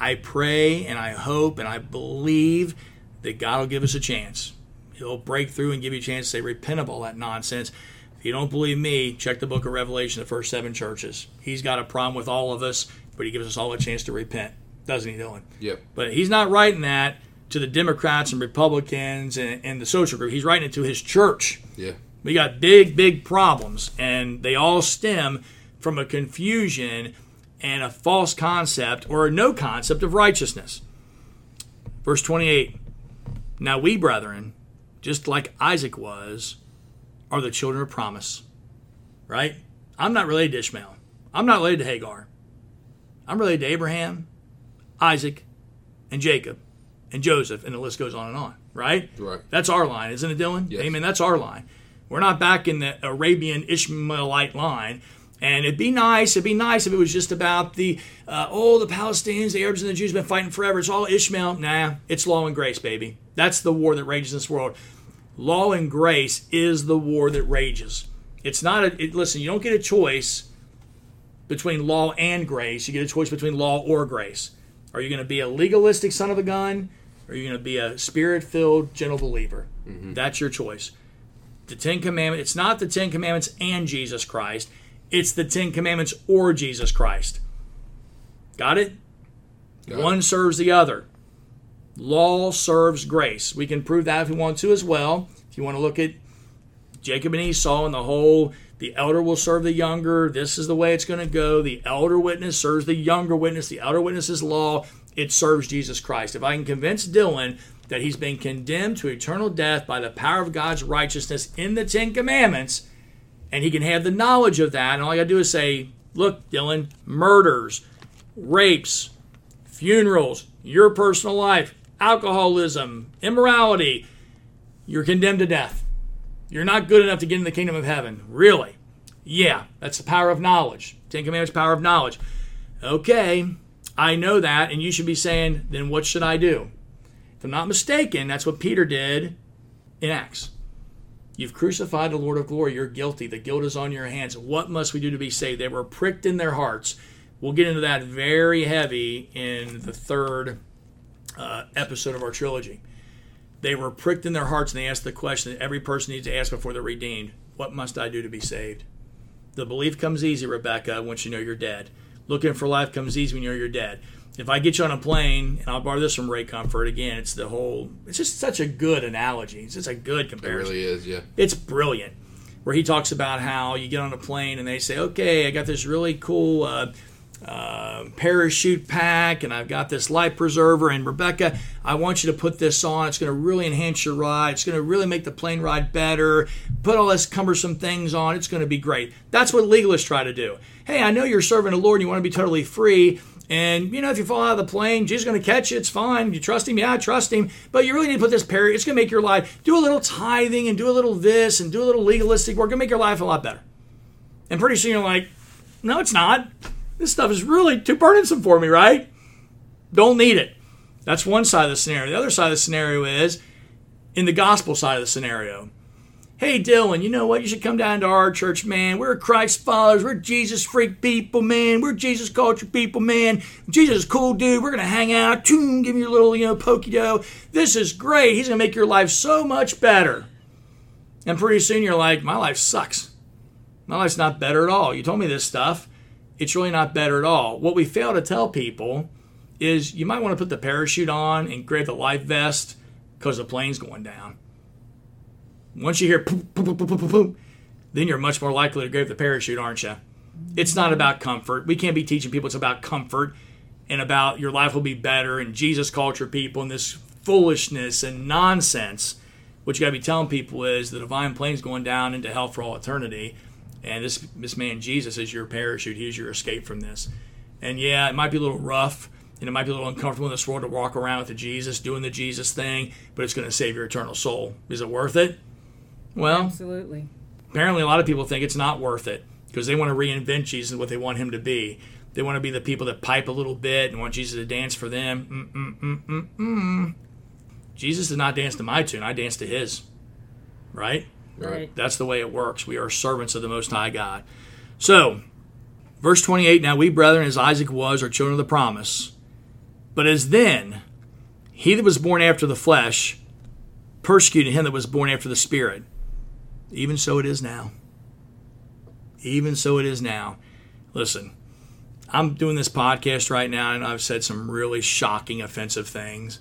I pray and I hope and I believe that God will give us a chance. He'll break through and give you a chance to say, repent of all that nonsense. If you don't believe me, check the book of Revelation, the first seven churches. He's got a problem with all of us, but he gives us all a chance to repent. Doesn't he, Dylan? Yep. But he's not writing that to the Democrats and Republicans and, and the social group. He's writing it to his church. Yeah. We got big, big problems, and they all stem from a confusion and a false concept or no concept of righteousness. Verse 28 Now we, brethren, just like Isaac was, are the children of promise. Right? I'm not related to Ishmael. I'm not related to Hagar. I'm related to Abraham, Isaac, and Jacob, and Joseph, and the list goes on and on. Right? Right. That's our line, isn't it, Dylan? Yes. Amen. That's our line. We're not back in the Arabian Ishmaelite line. And it'd be nice. It'd be nice if it was just about the uh, oh the Palestinians, the Arabs, and the Jews have been fighting forever. It's all Ishmael. Nah, it's law and grace, baby. That's the war that rages in this world. Law and grace is the war that rages. It's not a it, listen. You don't get a choice between law and grace. You get a choice between law or grace. Are you going to be a legalistic son of a gun, or are you going to be a spirit-filled, gentle believer? That's your choice the Ten Commandments. It's not the Ten Commandments and Jesus Christ. It's the Ten Commandments or Jesus Christ. Got it? Got it. One serves the other. Law serves grace. We can prove that if we want to as well. If you want to look at Jacob and Esau and the whole, the elder will serve the younger. This is the way it's going to go. The elder witness serves the younger witness. The elder witness is law. It serves Jesus Christ. If I can convince Dylan that he's been condemned to eternal death by the power of God's righteousness in the Ten Commandments, and he can have the knowledge of that, and all I got to do is say, look, Dylan, murders, rapes, funerals, your personal life, alcoholism, immorality, you're condemned to death. You're not good enough to get in the kingdom of heaven. Really? Yeah, that's the power of knowledge. Ten Commandments, power of knowledge. Okay, I know that, and you should be saying, then what should I do? If I'm not mistaken, that's what Peter did in Acts. You've crucified the Lord of glory. You're guilty. The guilt is on your hands. What must we do to be saved? They were pricked in their hearts. We'll get into that very heavy in the third uh, episode of our trilogy. They were pricked in their hearts and they asked the question that every person needs to ask before they're redeemed What must I do to be saved? The belief comes easy, Rebecca, once you know you're dead. Looking for life comes easy when you know you're dead. If I get you on a plane, and I'll borrow this from Ray Comfort again, it's the whole, it's just such a good analogy. It's just a good It comparison. really is, yeah. It's brilliant. Where he talks about how you get on a plane and they say, okay, I got this really cool uh, uh, parachute pack and I've got this life preserver. And Rebecca, I want you to put this on. It's going to really enhance your ride. It's going to really make the plane ride better. Put all this cumbersome things on. It's going to be great. That's what legalists try to do. Hey, I know you're serving the Lord and you want to be totally free. And you know, if you fall out of the plane, Jesus is going to catch you. It's fine. You trust Him, yeah, I trust Him. But you really need to put this parry. It's going to make your life do a little tithing and do a little this and do a little legalistic work. It's Going to make your life a lot better. And pretty soon you're like, no, it's not. This stuff is really too burdensome for me, right? Don't need it. That's one side of the scenario. The other side of the scenario is in the gospel side of the scenario. Hey, Dylan, you know what? You should come down to our church, man. We're Christ followers. We're Jesus freak people, man. We're Jesus culture people, man. Jesus is cool dude. We're going to hang out, toon, give you your little, you know, pokey dough. This is great. He's going to make your life so much better. And pretty soon you're like, my life sucks. My life's not better at all. You told me this stuff. It's really not better at all. What we fail to tell people is you might want to put the parachute on and grab the life vest because the plane's going down. Once you hear poop, poop, poop, poop, poop, poop, then you're much more likely to grab the parachute, aren't you? It's not about comfort. We can't be teaching people it's about comfort and about your life will be better and Jesus culture people and this foolishness and nonsense. What you got to be telling people is the divine plane's going down into hell for all eternity, and this this man Jesus is your parachute. He's your escape from this. And yeah, it might be a little rough, and it might be a little uncomfortable in this world to walk around with the Jesus, doing the Jesus thing, but it's going to save your eternal soul. Is it worth it? Well, Absolutely. apparently a lot of people think it's not worth it because they want to reinvent Jesus and what they want him to be. They want to be the people that pipe a little bit and want Jesus to dance for them. Mm-mm-mm-mm-mm. Jesus did not dance to my tune. I danced to his. Right? Right. That's the way it works. We are servants of the Most High God. So, verse 28 Now we, brethren, as Isaac was, are children of the promise. But as then, he that was born after the flesh persecuted him that was born after the Spirit. Even so it is now. Even so it is now. Listen, I'm doing this podcast right now, and I've said some really shocking, offensive things.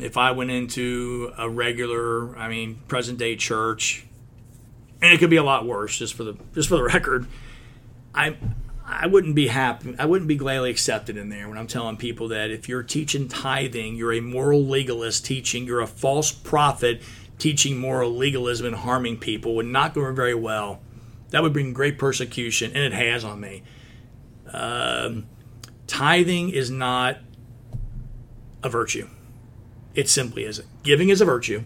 If I went into a regular, I mean, present day church, and it could be a lot worse, just for the just for the record, I I wouldn't be happy. I wouldn't be gladly accepted in there when I'm telling people that if you're teaching tithing, you're a moral legalist teaching, you're a false prophet teaching moral legalism and harming people would not go very well. That would bring great persecution, and it has on me. Um, tithing is not a virtue. It simply isn't. Giving is a virtue.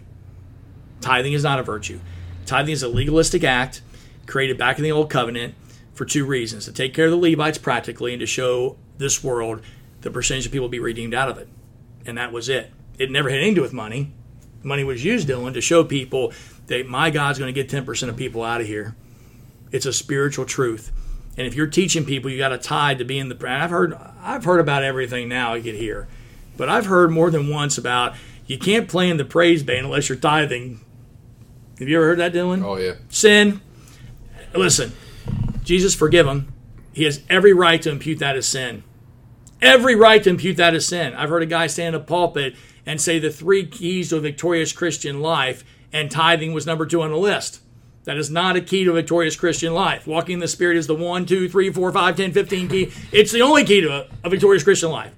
Tithing is not a virtue. Tithing is a legalistic act created back in the Old Covenant for two reasons to take care of the Levites practically and to show this world the percentage of people be redeemed out of it. And that was it. It never had anything to do with money. Money was used, Dylan, to show people that my God's going to get 10% of people out of here. It's a spiritual truth. And if you're teaching people, you got to tithe to be in the. I've heard, I've heard about everything now I get here, but I've heard more than once about you can't play in the praise band unless you're tithing. Have you ever heard that, Dylan? Oh yeah. Sin. Listen, Jesus forgive him. He has every right to impute that as sin. Every right to impute that as sin. I've heard a guy stand in a pulpit and say the three keys to a victorious Christian life, and tithing was number two on the list. That is not a key to a victorious Christian life. Walking in the Spirit is the one, two, three, four, five, ten, fifteen key. It's the only key to a, a victorious Christian life.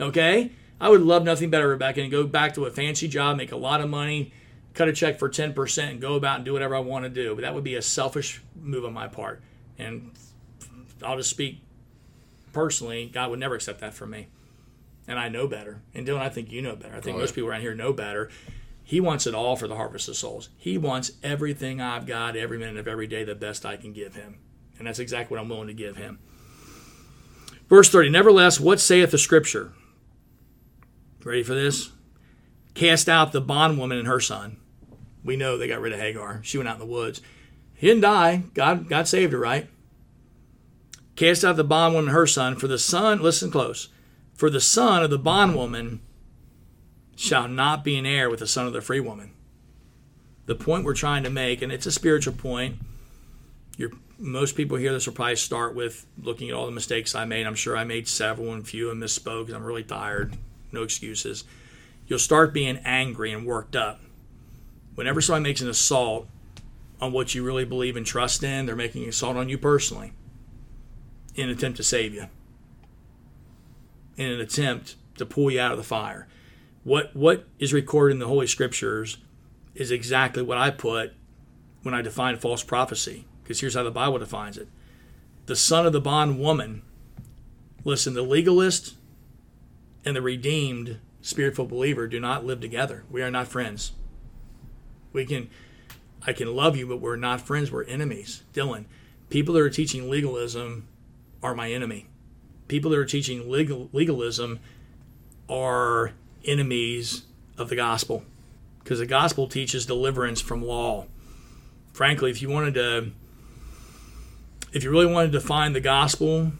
Okay? I would love nothing better, Rebecca, and go back to a fancy job, make a lot of money, cut a check for 10%, and go about and do whatever I want to do. But that would be a selfish move on my part. And I'll just speak personally, God would never accept that from me. And I know better. And Dylan, I think you know better. I think Oh, most yeah. people around here know better. He wants it all for the harvest of souls. He wants everything I've got every minute of every day, the best I can give him. And that's exactly what I'm willing to give him. Verse 30 Nevertheless, what saith the scripture? Ready for this? Cast out the bondwoman and her son. We know they got rid of Hagar. She went out in the woods. He didn't die. God, God saved her, right? Cast out the bondwoman and her son. For the son, listen close. For the son of the bondwoman shall not be an heir with the son of the free woman. The point we're trying to make, and it's a spiritual point. You're, most people hear this will probably start with looking at all the mistakes I made. I'm sure I made several and few and misspoke. I'm really tired. No excuses. You'll start being angry and worked up. Whenever somebody makes an assault on what you really believe and trust in, they're making an assault on you personally in an attempt to save you, in an attempt to pull you out of the fire. What what is recorded in the Holy Scriptures is exactly what I put when I define false prophecy. Because here's how the Bible defines it: the son of the bondwoman. Listen, the legalist and the redeemed spiritual believer do not live together. We are not friends. We can, I can love you, but we're not friends. We're enemies. Dylan, people that are teaching legalism are my enemy. People that are teaching legal, legalism are enemies of the gospel because the gospel teaches deliverance from law. Frankly, if you wanted to, if you really wanted to define the gospel,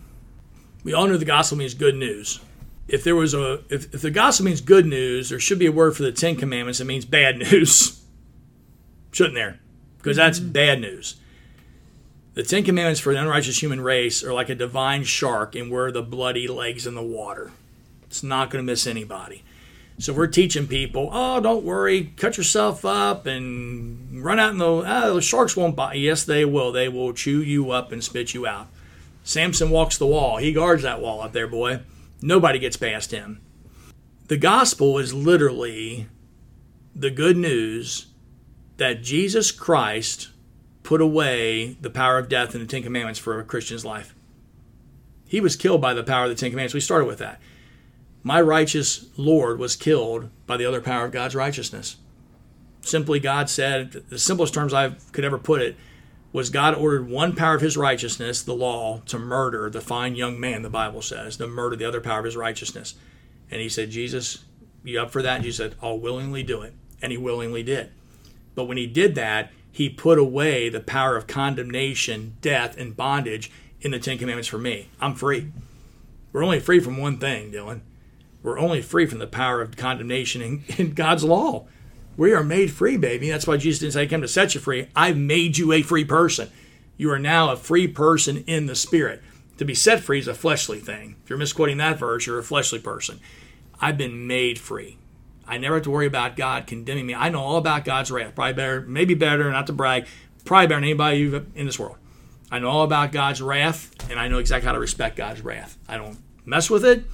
we all know the gospel means good news. If there was a, if, if the gospel means good news, there should be a word for the Ten Commandments that means bad news, shouldn't there? Because that's mm-hmm. bad news. The Ten Commandments for the unrighteous human race are like a divine shark, and we're the bloody legs in the water. It's not going to miss anybody. So we're teaching people, oh, don't worry, cut yourself up and run out in the, oh, the sharks won't bite. Yes, they will. They will chew you up and spit you out. Samson walks the wall. He guards that wall up there, boy. Nobody gets past him. The gospel is literally the good news that Jesus Christ put away the power of death and the Ten Commandments for a Christian's life. He was killed by the power of the Ten Commandments. We started with that. My righteous Lord was killed by the other power of God's righteousness. Simply, God said, the simplest terms I could ever put it, was God ordered one power of his righteousness, the law, to murder the fine young man, the Bible says, to murder the other power of his righteousness. And he said, Jesus, you up for that? And Jesus said, I'll willingly do it. And he willingly did. But when he did that, he put away the power of condemnation, death, and bondage in the Ten Commandments for me. I'm free. We're only free from one thing, Dylan. We're only free from the power of condemnation in, in God's law. We are made free, baby. That's why Jesus didn't say, I to set you free. I've made you a free person. You are now a free person in the Spirit. To be set free is a fleshly thing. If you're misquoting that verse, you're a fleshly person. I've been made free. I never have to worry about God condemning me. I know all about God's wrath. Probably better, maybe better, not to brag, probably better than anybody in this world. I know all about God's wrath, and I know exactly how to respect God's wrath. I don't mess with it.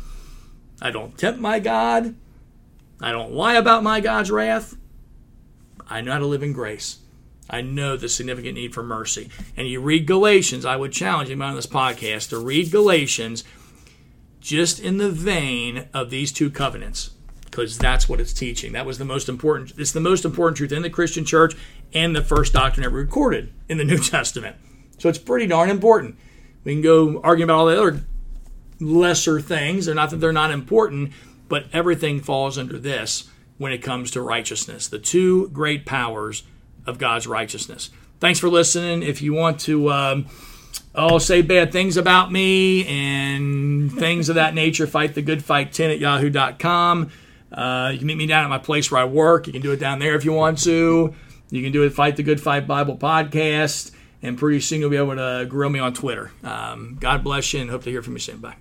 I don't tempt my God. I don't lie about my God's wrath. I know how to live in grace. I know the significant need for mercy. And you read Galatians, I would challenge anybody on this podcast to read Galatians just in the vein of these two covenants because that's what it's teaching. That was the most important. It's the most important truth in the Christian church and the first doctrine ever recorded in the New Testament. So it's pretty darn important. We can go argue about all the other lesser things. They're not that they're not important, but everything falls under this when it comes to righteousness. The two great powers of God's righteousness. Thanks for listening. If you want to. Um, oh, say bad things about me and things of that nature, fight the good fight 10 at yahoo.com. Uh, you can meet me down at my place where I work. You can do it down there if you want to. You can do it Fight the Good Fight Bible podcast. And pretty soon you'll be able to grill me on Twitter. Um, God bless you and hope to hear from you soon. Bye.